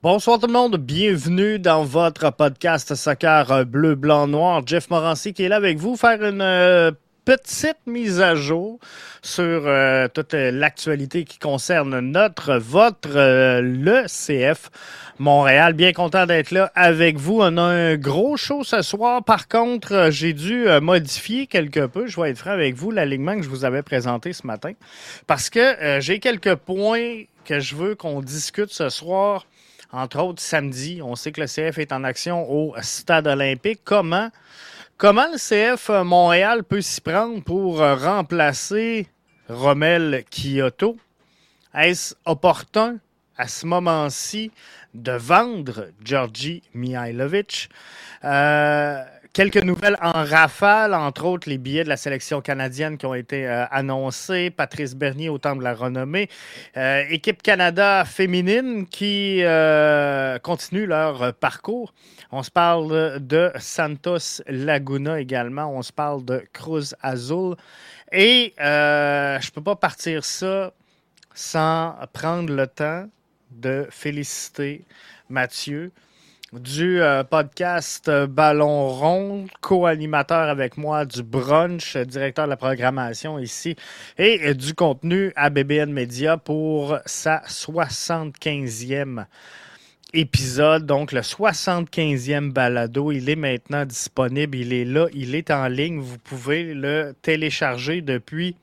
Bonsoir tout le monde, bienvenue dans votre podcast Soccer Bleu, Blanc, Noir. Jeff Morancy qui est là avec vous, faire une euh, petite mise à jour sur euh, toute l'actualité qui concerne notre, votre, euh, le CF Montréal. Bien content d'être là avec vous. On a un gros show ce soir. Par contre, j'ai dû modifier quelque peu, je vais être franc avec vous, l'alignement que je vous avais présenté ce matin. Parce que j'ai quelques points que je veux qu'on discute ce soir entre autres, samedi, on sait que le CF est en action au Stade olympique. Comment, comment le CF Montréal peut s'y prendre pour remplacer Rommel Kyoto? Est-ce opportun à ce moment-ci de vendre Georgi Mihailovic? Euh, Quelques nouvelles en rafale, entre autres les billets de la sélection canadienne qui ont été euh, annoncés. Patrice Bernier au temps de la renommée. Euh, équipe Canada féminine qui euh, continue leur parcours. On se parle de Santos Laguna également. On se parle de Cruz Azul. Et je ne peux pas partir ça sans prendre le temps de féliciter Mathieu du euh, podcast euh, Ballon Rond, co-animateur avec moi du brunch, directeur de la programmation ici, et du contenu à BBN Media pour sa 75e épisode, donc le 75e balado. Il est maintenant disponible, il est là, il est en ligne. Vous pouvez le télécharger depuis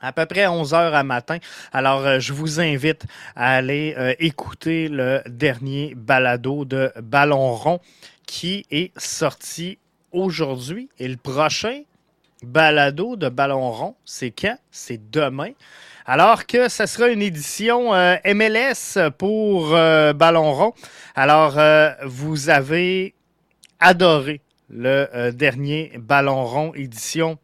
à peu près 11 heures à matin. Alors, euh, je vous invite à aller euh, écouter le dernier balado de Ballon rond qui est sorti aujourd'hui. Et le prochain balado de Ballon rond, c'est quand? C'est demain. Alors que ce sera une édition euh, MLS pour Ballon rond. Alors, vous avez adoré le dernier Ballon rond édition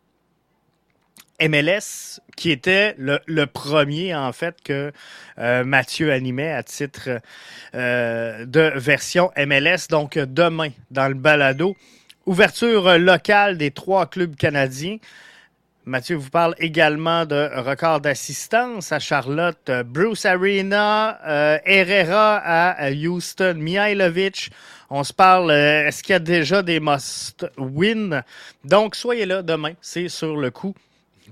MLS, qui était le, premier, en fait, que euh, Mathieu animait à titre euh, de version MLS. Donc, demain, dans le balado, ouverture locale des trois clubs canadiens. Mathieu vous parle également de record d'assistance à Charlotte, Bruce Arena, euh, Herrera à Houston, Mihailovic. On se parle, est-ce qu'il y a déjà des must-win? Donc, soyez là demain, c'est sur le coup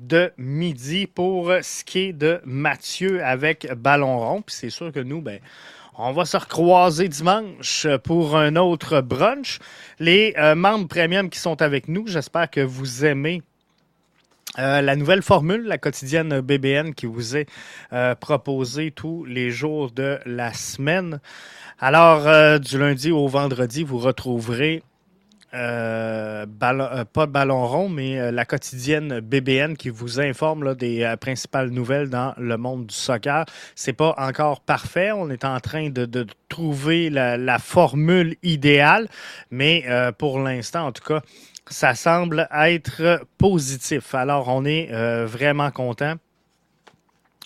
de midi pour ce qui est de Mathieu avec Ballon rond. Puis c'est sûr que nous, ben, on va se recroiser dimanche pour un autre brunch. Les euh, membres premium qui sont avec nous, j'espère que vous aimez euh, la nouvelle formule, la quotidienne BBN qui vous est euh, proposée tous les jours de la semaine. Alors, du lundi au vendredi, vous retrouverez euh, euh, pas ballon rond, mais euh, la quotidienne BBN qui vous informe des principales nouvelles dans le monde du soccer. C'est pas encore parfait. On est en train de, trouver la, formule idéale, mais pour l'instant, en tout cas, ça semble être positif. Alors, on est vraiment content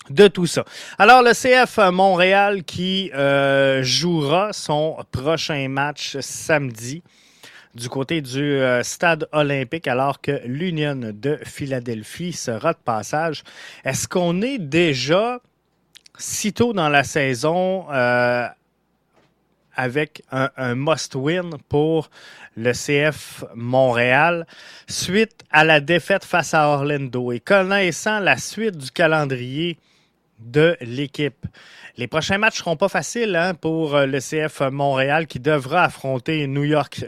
de tout ça. Alors, le CF Montréal qui jouera son prochain match samedi du côté du euh, stade olympique alors que l'Union de Philadelphie sera de passage. Est-ce qu'on est déjà si tôt dans la saison euh, avec un, must-win pour le CF Montréal suite à la défaite face à Orlando et connaissant la suite du calendrier de l'équipe. Les prochains matchs ne seront pas faciles hein, pour le CF Montréal qui devra affronter New York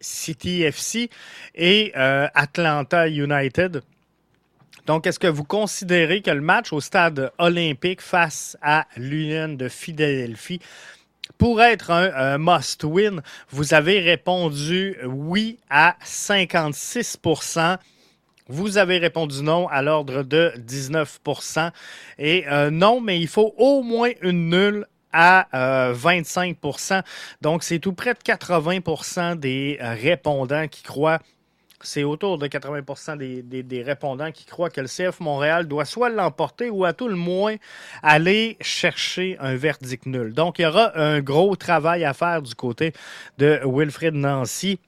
City FC et euh, Atlanta United. Donc, est-ce que vous considérez que le match au stade olympique face à l'Union de Philadelphie pourrait être un, must-win? Vous avez répondu oui à 56% vous avez répondu non à l'ordre de 19% Et euh, non, mais il faut au moins une nulle à 25% euh, Donc, c'est tout près de 80% des euh, répondants qui croient c'est autour de 80% des, répondants qui croient que le CF Montréal doit soit l'emporter ou à tout le moins aller chercher un verdict nul. Donc, il y aura un gros travail à faire du côté de Wilfred Nancy.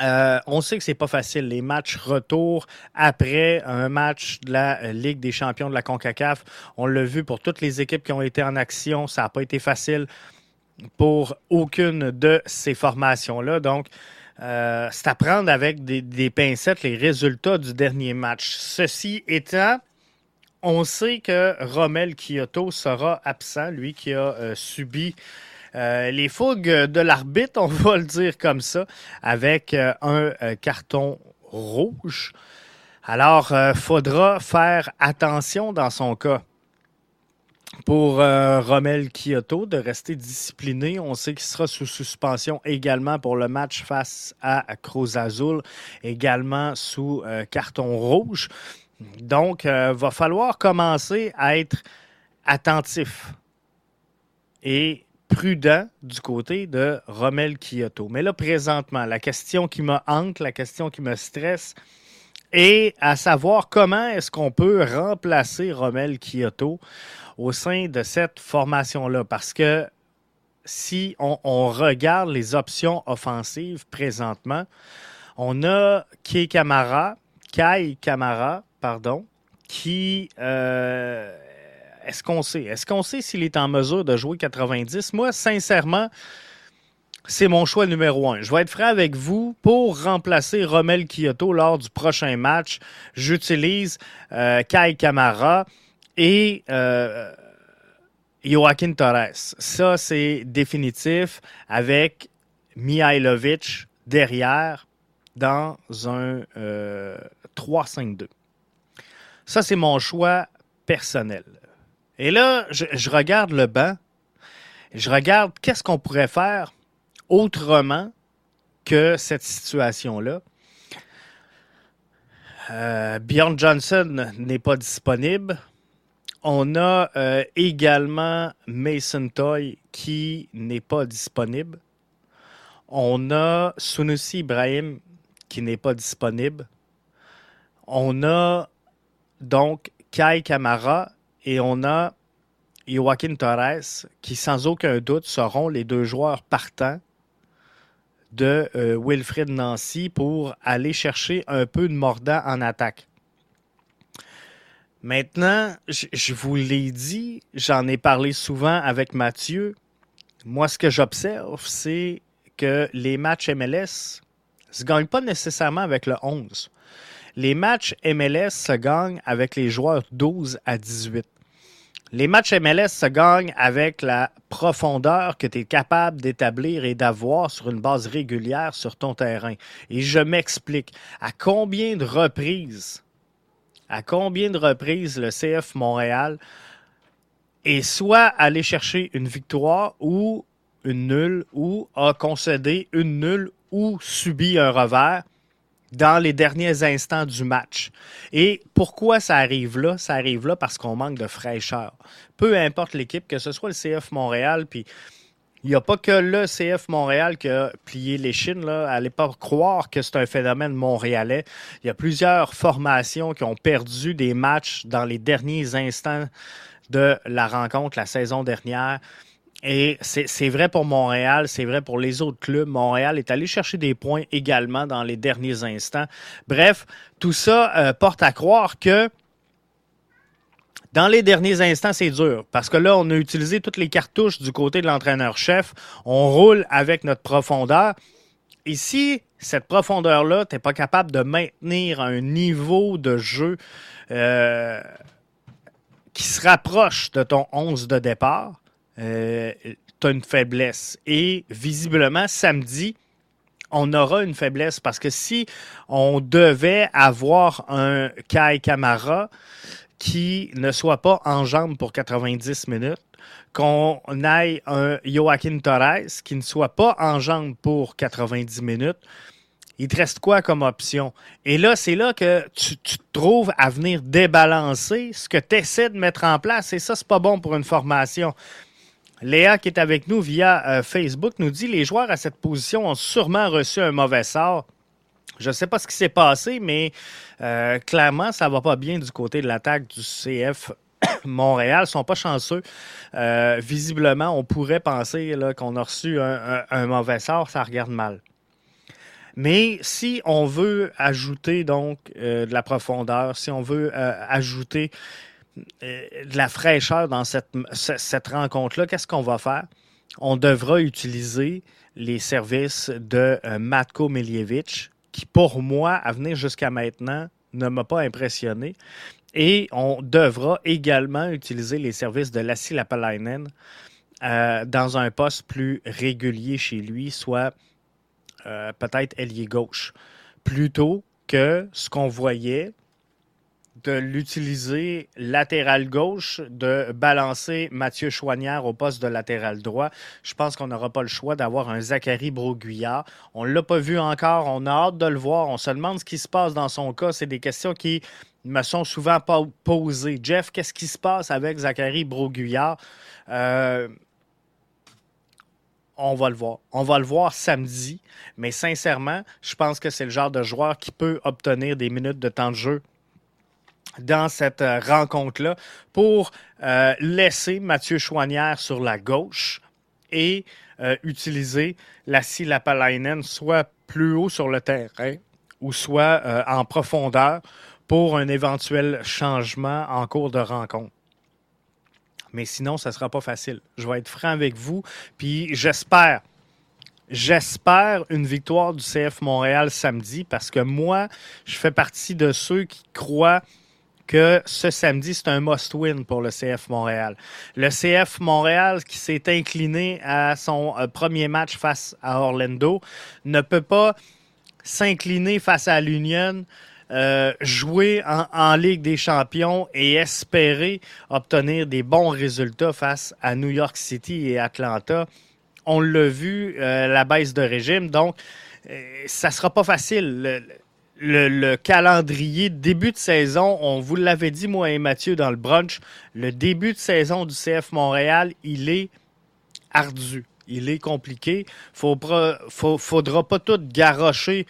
Euh, on sait que c'est pas facile les matchs retour après un match de la Ligue des champions de la CONCACAF. On l'a vu pour toutes les équipes qui ont été en action, ça n'a pas été facile pour aucune de ces formations-là. Donc, euh, c'est à prendre avec des, pincettes les résultats du dernier match. Ceci étant, on sait que Rommel Kyoto sera absent, lui qui a euh, subi euh, les fougues de l'arbitre, on va le dire comme ça, avec un carton rouge. Alors, faudra faire attention dans son cas pour euh, Romel Kyoto de rester discipliné. On sait qu'il sera sous suspension également pour le match face à Cruz Azul, également sous euh, carton rouge. Donc, euh, va falloir commencer à être attentif et prudent du côté de Romel Kyoto. Mais là, présentement, la question qui me hante, la question qui me stresse, est à savoir comment est-ce qu'on peut remplacer Romel Kyoto au sein de cette formation-là? Parce que si on, regarde les options offensives présentement, on a Kai Kamara, Kai Kamara, pardon, qui euh, est-ce qu'on sait? Est-ce qu'on sait s'il est en mesure de jouer 90? Moi, sincèrement, c'est mon choix numéro un. Je vais être franc avec vous. Pour remplacer Romel Kyoto lors du prochain match, j'utilise euh, Kai Kamara et euh, Joaquin Torres. Ça, c'est définitif avec Mihailovic derrière dans un 3-5-2. Euh, Ça, c'est mon choix personnel. Et là, je, regarde le banc. Je regarde qu'est-ce qu'on pourrait faire autrement que cette situation-là. Euh, Bjorn Johnson n'est pas disponible. On a euh, également Mason Toy qui n'est pas disponible. On a Sunusi Ibrahim qui n'est pas disponible. On a donc Kai Kamara et on a Joaquin Torres qui, sans aucun doute, seront les deux joueurs partants de euh, Wilfred Nancy pour aller chercher un peu de mordant en attaque. Maintenant, je vous l'ai dit, j'en ai parlé souvent avec Mathieu. Moi, ce que j'observe, c'est que les matchs MLS se gagnent pas nécessairement avec le 11. Les matchs MLS se gagnent avec les joueurs 12 à 18. Les matchs MLS se gagnent avec la profondeur que tu es capable d'établir et d'avoir sur une base régulière sur ton terrain. Et je m'explique. À combien de reprises, à combien de reprises le CF Montréal est soit allé chercher une victoire ou une nulle ou a concédé une nulle ou subi un revers dans les derniers instants du match? Et pourquoi ça arrive là? Ça arrive là parce qu'on manque de fraîcheur. Peu importe l'équipe, que ce soit le CF Montréal, puis il n'y a pas que le CF Montréal qui a plié les chines. Là. Allez pas croire que c'est un phénomène montréalais. Il y a plusieurs formations qui ont perdu des matchs dans les derniers instants de la rencontre la saison dernière. Et c'est vrai pour Montréal, c'est vrai pour les autres clubs. Montréal est allé chercher des points également dans les derniers instants. Bref, tout ça euh, porte à croire que dans les derniers instants, c'est dur parce que là, on a utilisé toutes les cartouches du côté de l'entraîneur-chef. On roule avec notre profondeur. Et si cette profondeur-là, tu n'es pas capable de maintenir un niveau de jeu euh, qui se rapproche de ton 11 de départ, euh, tu as une faiblesse. Et visiblement, samedi, on aura une faiblesse parce que si on devait avoir un Kai Kamara qui ne soit pas en jambes pour 90 minutes, qu'on aille un Joaquin Torres qui ne soit pas en jambes pour 90 minutes, il te reste quoi comme option? Et là, c'est là que tu, te trouves à venir débalancer ce que tu essaies de mettre en place. Et ça, c'est pas bon pour une formation. Léa, qui est avec nous via euh, Facebook, nous dit les joueurs à cette position ont sûrement reçu un mauvais sort. Je ne sais pas ce qui s'est passé, mais euh, clairement, ça va pas bien du côté de l'attaque du CF Montréal. Ils sont pas chanceux. Euh, visiblement, on pourrait penser qu'on a reçu un, mauvais sort. Ça regarde mal. Mais si on veut ajouter donc euh, de la profondeur, si on veut ajouter de la fraîcheur dans cette, cette rencontre-là, qu'est-ce qu'on va faire? On devra utiliser les services de Matko Miljevic, qui, pour moi, à venir jusqu'à maintenant, ne m'a pas impressionné. Et on devra également utiliser les services de Lassie Lapalainen euh, dans un poste plus régulier chez lui, soit euh, peut-être ailier gauche, plutôt que ce qu'on voyait de l'utiliser latéral gauche, de balancer Mathieu Chouanière au poste de latéral droit. Je pense qu'on n'aura pas le choix d'avoir un Zachary Broguillard. On ne l'a pas vu encore, on a hâte de le voir. On se demande ce qui se passe dans son cas. C'est des questions qui me sont souvent posées. Jeff, qu'est-ce qui se passe avec Zachary Broguillard? Euh, on va le voir. On va le voir samedi. Mais sincèrement, je pense que c'est le genre de joueur qui peut obtenir des minutes de temps de jeu dans cette euh, rencontre-là pour euh, laisser Mathieu Chouanière sur la gauche et euh, utiliser la Lapalainen soit plus haut sur le terrain ou soit en profondeur pour un éventuel changement en cours de rencontre. Mais sinon, ça ne sera pas facile. Je vais être franc avec vous. Puis j'espère, j'espère une victoire du CF Montréal samedi parce que moi, je fais partie de ceux qui croient que ce samedi, c'est un must-win pour le CF Montréal. Le CF Montréal, qui s'est incliné à son euh, premier match face à Orlando, ne peut pas s'incliner face à l'Union. Euh, jouer en, Ligue des champions et espérer obtenir des bons résultats face à New York City et Atlanta. On l'a vu, euh, la baisse de régime, donc ça sera pas facile le, calendrier début de saison, on vous l'avait dit, moi et Mathieu, dans le brunch, le début de saison du CF Montréal, il est ardu. Il est compliqué. Il ne faudra pas tout garrocher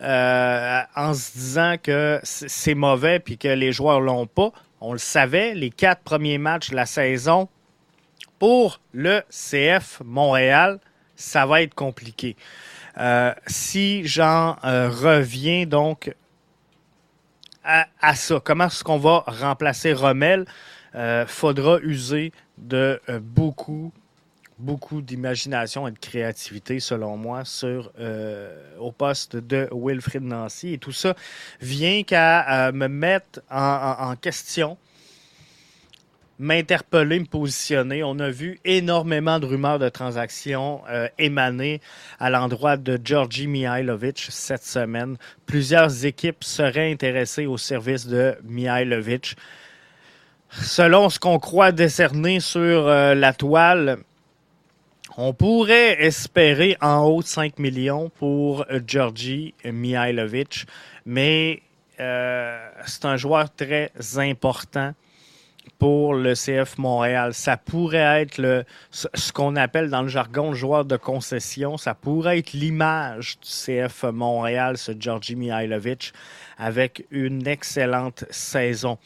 euh, en se disant que c'est mauvais puis que les joueurs l'ont pas. On le savait, les quatre premiers matchs de la saison pour le CF Montréal, ça va être compliqué. Euh, si j'en euh, reviens donc à, ça, comment est-ce qu'on va remplacer Rommel? Euh, faudra user de beaucoup, beaucoup d'imagination et de créativité, selon moi, sur au poste de Wilfrid Nancy. Et tout ça vient qu'à me mettre en question m'interpeller, me positionner. On a vu énormément de rumeurs de transactions euh, émaner à l'endroit de Georgi Mihailovic cette semaine. Plusieurs équipes seraient intéressées au service de Mihailovic. Selon ce qu'on croit décerner sur euh, la toile, on pourrait espérer en haut de 5 millions pour Georgi Mihailovic, mais euh, c'est un joueur très important pour le CF Montréal. Ça pourrait être le, ce qu'on appelle dans le jargon le joueur de concession. Ça pourrait être l'image du CF Montréal, ce Georgi Mihailovic, avec une excellente saison.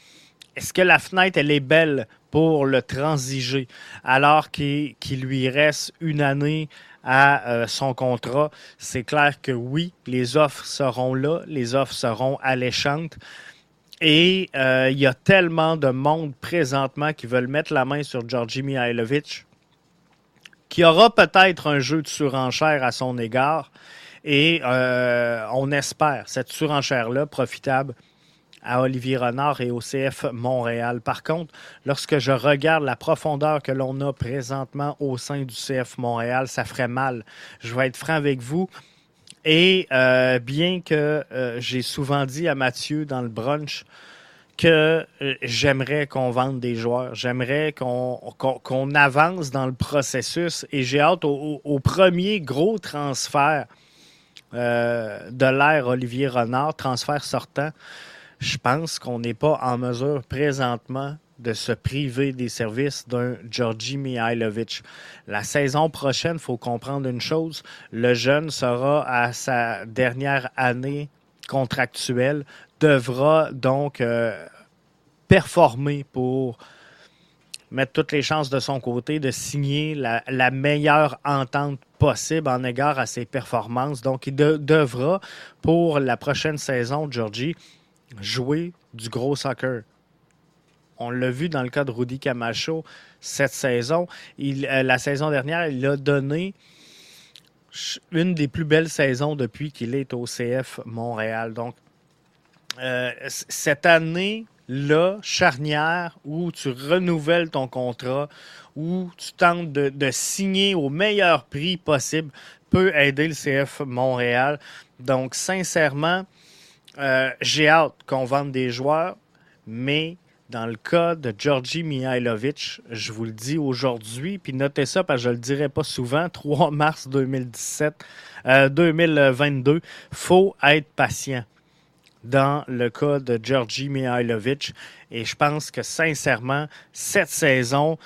Est-ce que la fenêtre, elle est belle pour le transiger alors qu'il lui reste une année à euh, son contrat? C'est clair que oui, les offres seront là, les offres seront alléchantes. Et euh, il y a tellement de monde présentement qui veulent mettre la main sur Georgi Mihailovic qui aura peut-être un jeu de surenchère à son égard. Et euh, on espère cette surenchère-là profitable à Olivier Renard et au CF Montréal. Par contre, lorsque je regarde la profondeur que l'on a présentement au sein du CF Montréal, ça ferait mal. Je vais être franc avec vous. Et euh, bien que euh, j'ai souvent dit à Mathieu dans le brunch que euh, j'aimerais qu'on vende des joueurs, j'aimerais qu'on avance dans le processus et j'ai hâte au, premier gros transfert de l'ère Olivier Renard, transfert sortant. Je pense qu'on n'est pas en mesure présentement de se priver des services d'un Georgi Mihailovic. La saison prochaine, il faut comprendre une chose, le jeune sera à sa dernière année contractuel, devra donc performer pour mettre toutes les chances de son côté de signer la, meilleure entente possible en égard à ses performances. Donc, il devra, pour la prochaine saison, Georgie, jouer du gros soccer. On l'a vu dans le cas de Rudy Camacho cette saison. Euh, la saison dernière, il a donné une des plus belles saisons depuis qu'il est au CF Montréal. Donc, euh, cette année, là, charnière, où tu renouvelles ton contrat, où tu tentes de, signer au meilleur prix possible, peut aider le CF Montréal. Donc, sincèrement, euh, j'ai hâte qu'on vende des joueurs, mais dans le cas de Georgi Mihailovic, je vous le dis aujourd'hui, puis notez ça parce que je ne le dirai pas souvent, 3 mars 2017, 2022, il faut être patient dans le cas de Georgi Mihailovic. Et je pense que sincèrement, cette saison,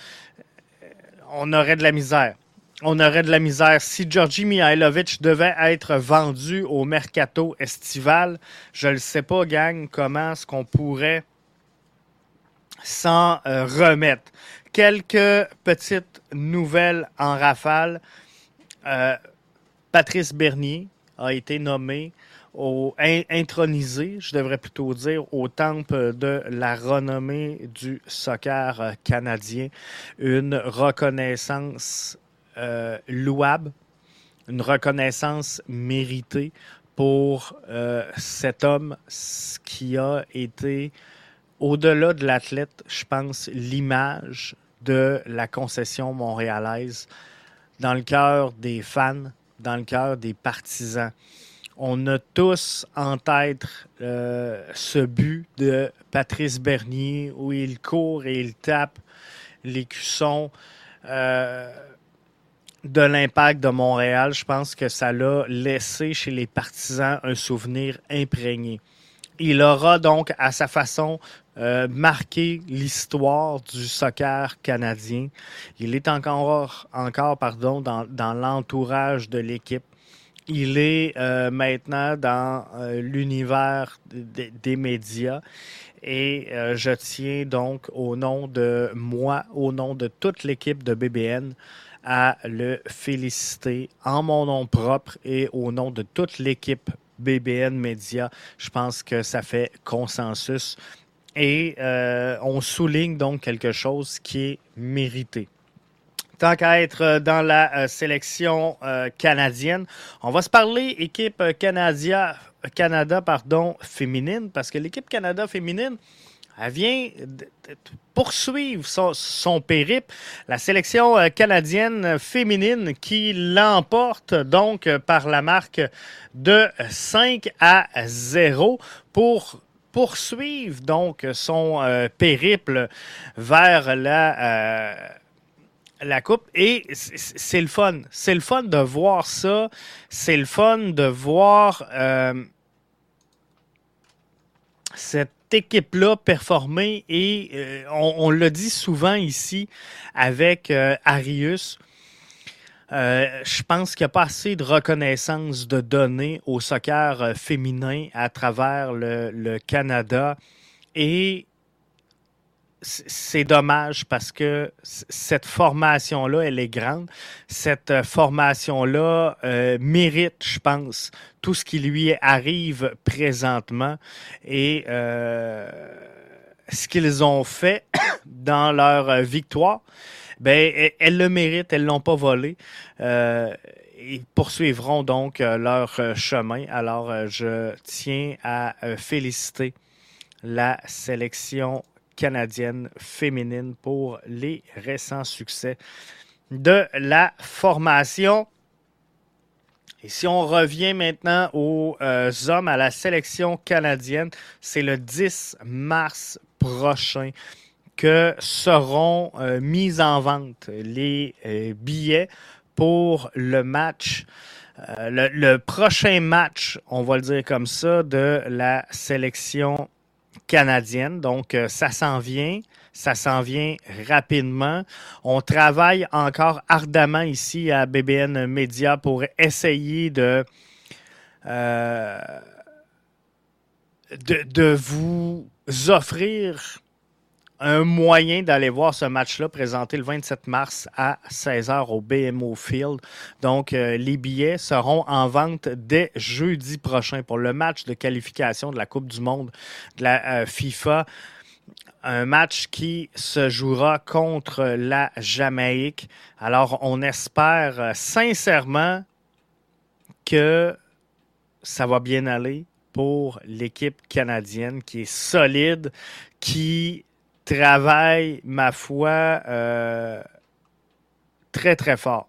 euh, on aurait de la misère. On aurait de la misère. Si Georgi Mihailovic devait être vendu au mercato estival, je ne sais pas, gang, comment est-ce qu'on pourrait s'en euh, remettre. Quelques petites nouvelles en rafale. Euh, Patrice Bernier a été nommé au, intronisé, je devrais plutôt dire, au temple de la renommée du soccer euh, canadien. Une reconnaissance louable, une reconnaissance méritée pour cet homme qui a été, au-delà de l'athlète, je pense, l'image de la concession montréalaise dans le cœur des fans, dans le cœur des partisans on a tous en tête euh, ce but de Patrice Bernier où il court et il tape les cuissons euh, de l'impact de Montréal. Je pense que ça l'a laissé chez les partisans un souvenir imprégné. Il aura donc à sa façon euh, marqué l'histoire du soccer canadien. Il est encore, encore pardon, dans l'entourage de l'équipe. Il est euh, maintenant dans euh, l'univers des médias et je tiens donc au nom de moi, au nom de toute l'équipe de BBN, à le féliciter en mon nom propre et au nom de toute l'équipe BBN Média. Je pense que ça fait consensus et on souligne donc quelque chose qui est mérité tant qu'à être euh, dans la euh, sélection euh, canadienne. On va se parler équipe Canada, Canada pardon, féminine, parce que l'équipe Canada féminine, elle vient poursuivre son, périple. La sélection canadienne féminine qui l'emporte donc par la marque de 5 à 0 pour poursuivre donc son périple vers la la coupe et c'est le fun. C'est le fun de voir ça. C'est le fun de voir euh, cette équipe-là performer et euh, on, le dit souvent ici avec euh, je pense qu'il n'y a pas assez de reconnaissance de données au soccer féminin à travers le, le Canada. Et c'est dommage parce que cette formation-là, elle est grande. Cette euh, formation-là euh, mérite, je pense, tout ce qui lui arrive présentement et euh, ce qu'ils ont fait dans leur victoire. Ben, e, elles le méritent, elles l'ont pas volé. ils poursuivront donc leur chemin. Alors, je tiens à féliciter la sélection canadienne féminine pour les récents succès de la formation. Et si on revient maintenant aux euh, hommes à la sélection canadienne, c'est le 10 mars prochain que seront euh, mis en vente les euh, billets pour le match, le, le, prochain match, on va le dire comme ça, de la sélection canadienne. Donc, euh, ça s'en vient. Ça s'en vient rapidement. On travaille encore ardemment ici à BBN Media pour essayer euh, de, de vous offrir un moyen d'aller voir ce match-là présenté le 27 mars à 16h au BMO Field. Donc, euh, les billets seront en vente dès jeudi prochain pour le match de qualification de la Coupe du Monde de la euh, FIFA. Un match qui se jouera contre la Jamaïque. Alors, on espère euh, sincèrement que ça va bien aller pour l'équipe canadienne qui est solide, qui travaille, ma foi, euh, très, très fort.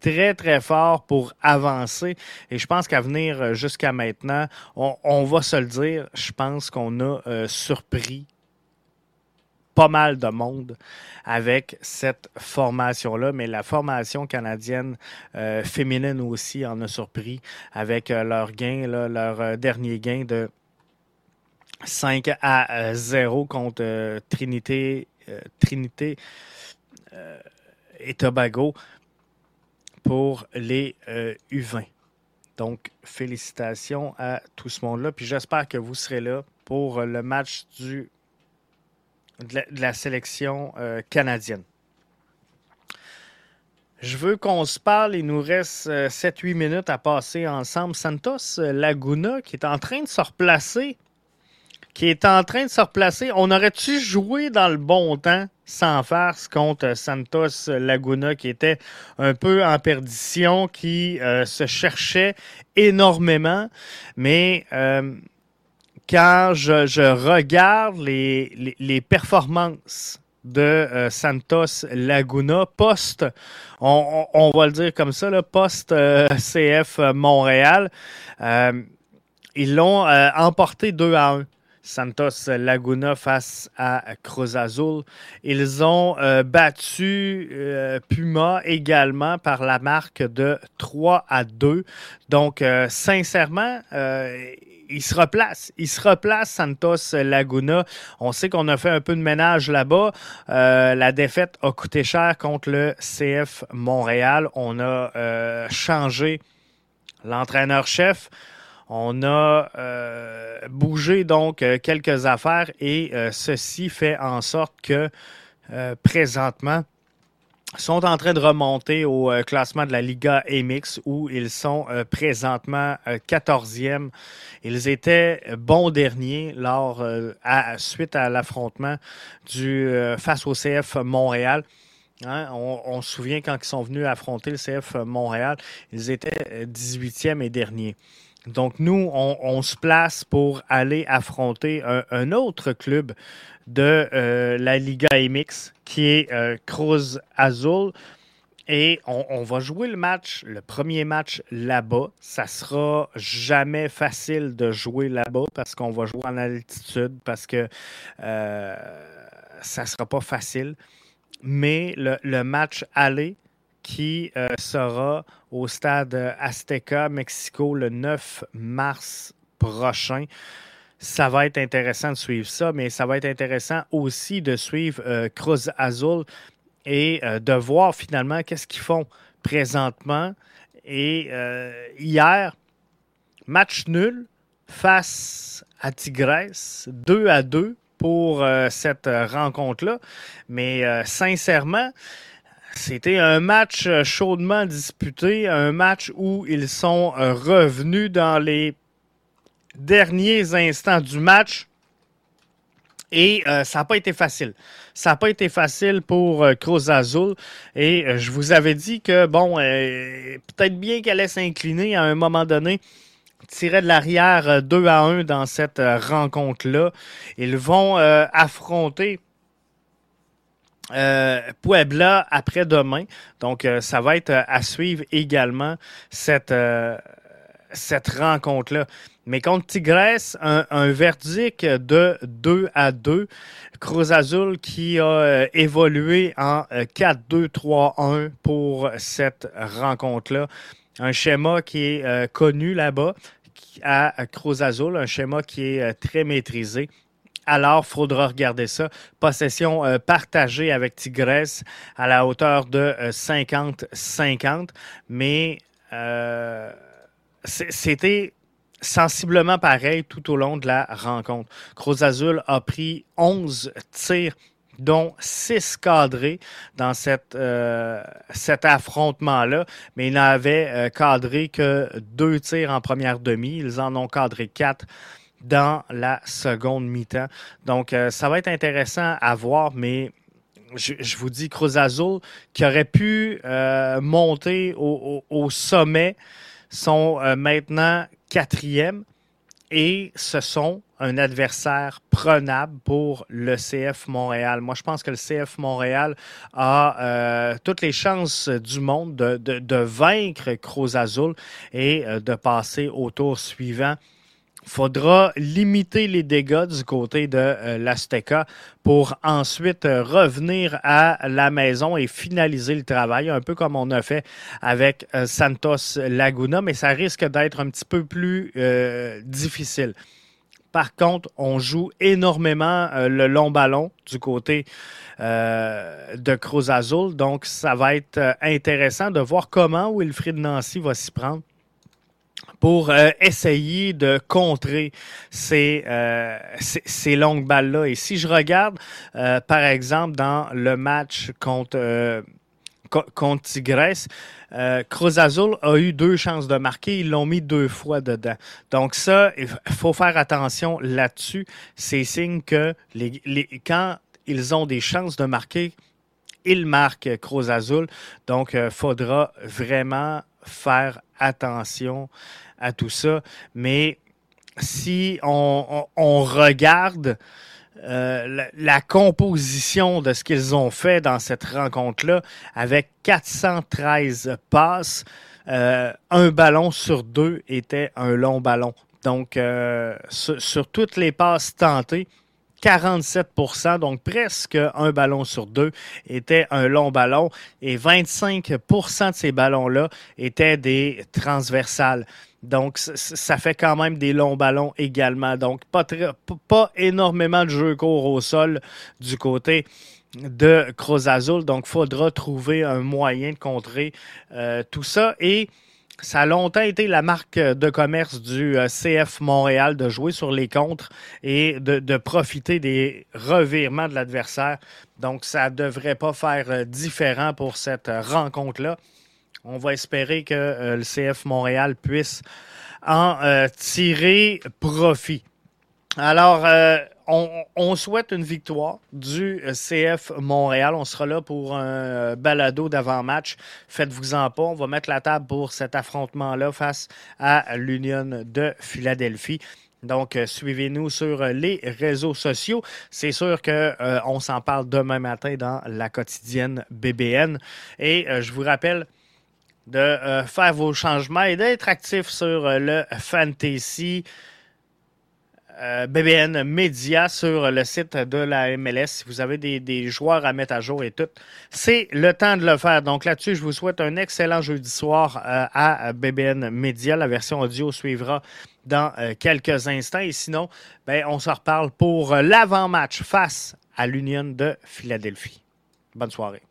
Très, très fort pour avancer. Et je pense qu'à venir jusqu'à maintenant, on, va se le dire, je pense qu'on a euh, surpris pas mal de monde avec cette formation-là, mais la formation canadienne euh, féminine aussi en a surpris avec leur gain, leur dernier gain de 5 à 0 euh, contre euh, Trinité, euh, Trinité et Tobago pour les U20. Donc, félicitations à tout ce monde-là. Puis j'espère que vous serez là pour le match du, de, la, sélection canadienne. Je veux qu'on se parle. Il nous reste 7-8 minutes à passer ensemble. Santos Laguna qui est en train de se replacer qui est en train de se replacer. On aurait-tu joué dans le bon temps sans farce contre Santos Laguna qui était un peu en perdition, qui euh, se cherchait énormément, mais euh, quand je, regarde les, performances de euh, Santos Laguna, post, on, va le dire comme ça, là, post CF Montréal, ils l'ont emporté 2 à 1. Santos Laguna face à Cruz Azul. Ils ont euh, battu euh, Puma également par la marque de 3 à 2. Donc, euh, sincèrement, il se replace. Il se replace, Santos Laguna. On sait qu'on a fait un peu de ménage là-bas. la défaite a coûté cher contre le CF Montréal. On a changé l'entraîneur-chef. On a euh, bougé donc euh, quelques affaires et euh, ceci fait en sorte que présentement, sont en train de remonter au classement de la Liga MX où ils sont présentement 14e. Ils étaient bons derniers lors, à, suite à l'affrontement du face au CF Montréal. Hein, on, on, se souvient quand ils sont venus affronter le CF Montréal, ils étaient 18e et dernier. Donc, nous, on, se place pour aller affronter un, autre club de euh, la Liga MX qui est euh, Cruz Azul. Et on, va jouer le match, le premier match là-bas. Ça sera jamais facile de jouer là-bas parce qu'on va jouer en altitude, parce que euh, ça sera pas facile. Mais le, le match aller, qui euh, sera au stade Azteca, Mexico, le 9 mars prochain. Ça va être intéressant de suivre ça, mais ça va être intéressant aussi de suivre euh, Cruz Azul et euh, de voir finalement qu'est-ce qu'ils font présentement. Et hier, match nul face à Tigres, 2 à 2 pour cette rencontre-là. Mais sincèrement, c'était un match euh, chaudement disputé, un match où ils sont euh, revenus dans les derniers instants du match. Et euh, ça n'a pas été facile. Ça n'a pas été facile pour Cruz Azul. Et je vous avais dit que, bon, peut-être bien qu'elle allait s'incliner à un moment donné tirer de l'arrière 2 à 1 dans cette rencontre-là. Ils vont affronter euh, Puebla après-demain. Donc, euh, ça va être euh, à suivre également cette, cette rencontre-là. Mais contre Tigres, un, verdict de 2 à 2. Cruz Azul qui a évolué en 4-2-3-1 pour cette rencontre-là. Un schéma qui est connu là-bas à Cruz Azul, un schéma qui est très maîtrisé alors faudra regarder ça. Possession euh, partagée avec Tigres à la hauteur de 50-50, euh, mais euh, c'était sensiblement pareil tout au long de la rencontre. Cruz Azul a pris 11 tirs dont 6 cadrés dans cet affrontement-là, mais ils n'avaient cadré que deux tirs en première demi. Ils en ont cadré quatre dans la seconde mi-temps. Donc, ça va être intéressant à voir, mais je, vous dis, Cruz Azul, qui aurait pu monter au, sommet, sont maintenant quatrième et ce sont un adversaire prenable pour le CF Montréal. Moi, je pense que le CF Montréal a euh, toutes les chances du monde de, de, vaincre Cruz Azul et euh, de passer au tour suivant faudra limiter les dégâts du côté de euh, l'Azteca pour ensuite euh, revenir à la maison et finaliser le travail, un peu comme on a fait avec euh, Santos Laguna, mais ça risque d'être un petit peu plus difficile. Par contre, on joue énormément le long ballon du côté de Cruz Azul, donc ça va être intéressant de voir comment Wilfried Nancy va s'y prendre pour euh, essayer de contrer ces, euh, ces, longues balles-là. Et si je regarde, euh, par exemple, dans le match contre, contre Tigres, Cruz Azul a eu deux chances de marquer. Ils l'ont mis deux fois dedans. Donc ça, il faut faire attention là-dessus. C'est signe que les, les, quand ils ont des chances de marquer, ils marquent Cruz Azul. Donc, il faudra vraiment faire attention à tout ça. Mais si on, regarde euh, la, composition de ce qu'ils ont fait dans cette rencontre-là, avec 413 passes, euh, un ballon sur deux était un long ballon. Donc, euh, sur, toutes les passes tentées, 47% donc presque un ballon sur deux était un long ballon et 25% de ces ballons-là étaient des transversales. Donc, ça fait quand même des longs ballons également. Donc, pas, pas énormément de jeux courts au sol du côté de Cruz Azul. Donc, faudra trouver un moyen de contrer euh, tout ça. Et ça a longtemps été la marque de commerce du euh, CF Montréal de jouer sur les contres et de, profiter des revirements de l'adversaire. Donc, ça ne devrait pas faire euh, différent pour cette rencontre-là. On va espérer que euh, le CF Montréal puisse en tirer profit. Alors, on, souhaite une victoire du euh, CF Montréal. On sera là pour un euh, balado d'avant-match. Faites-vous-en pas. On va mettre la table pour cet affrontement-là face à l'Union de Philadelphie. Donc, euh, suivez-nous sur les réseaux sociaux. C'est sûr qu'on s'en parle demain matin dans la quotidienne BBN. Et je vous rappelle de faire vos changements et d'être actif sur le Fantasy. Euh, BBN Media sur le site de la MLS. Si vous avez des, joueurs à mettre à jour et tout, c'est le temps de le faire. Donc là-dessus, je vous souhaite un excellent jeudi soir euh, à BBN Media. La version audio suivra dans euh, quelques instants. Et sinon, ben, on se reparle pour l'avant-match face à l'Union de Philadelphie. Bonne soirée.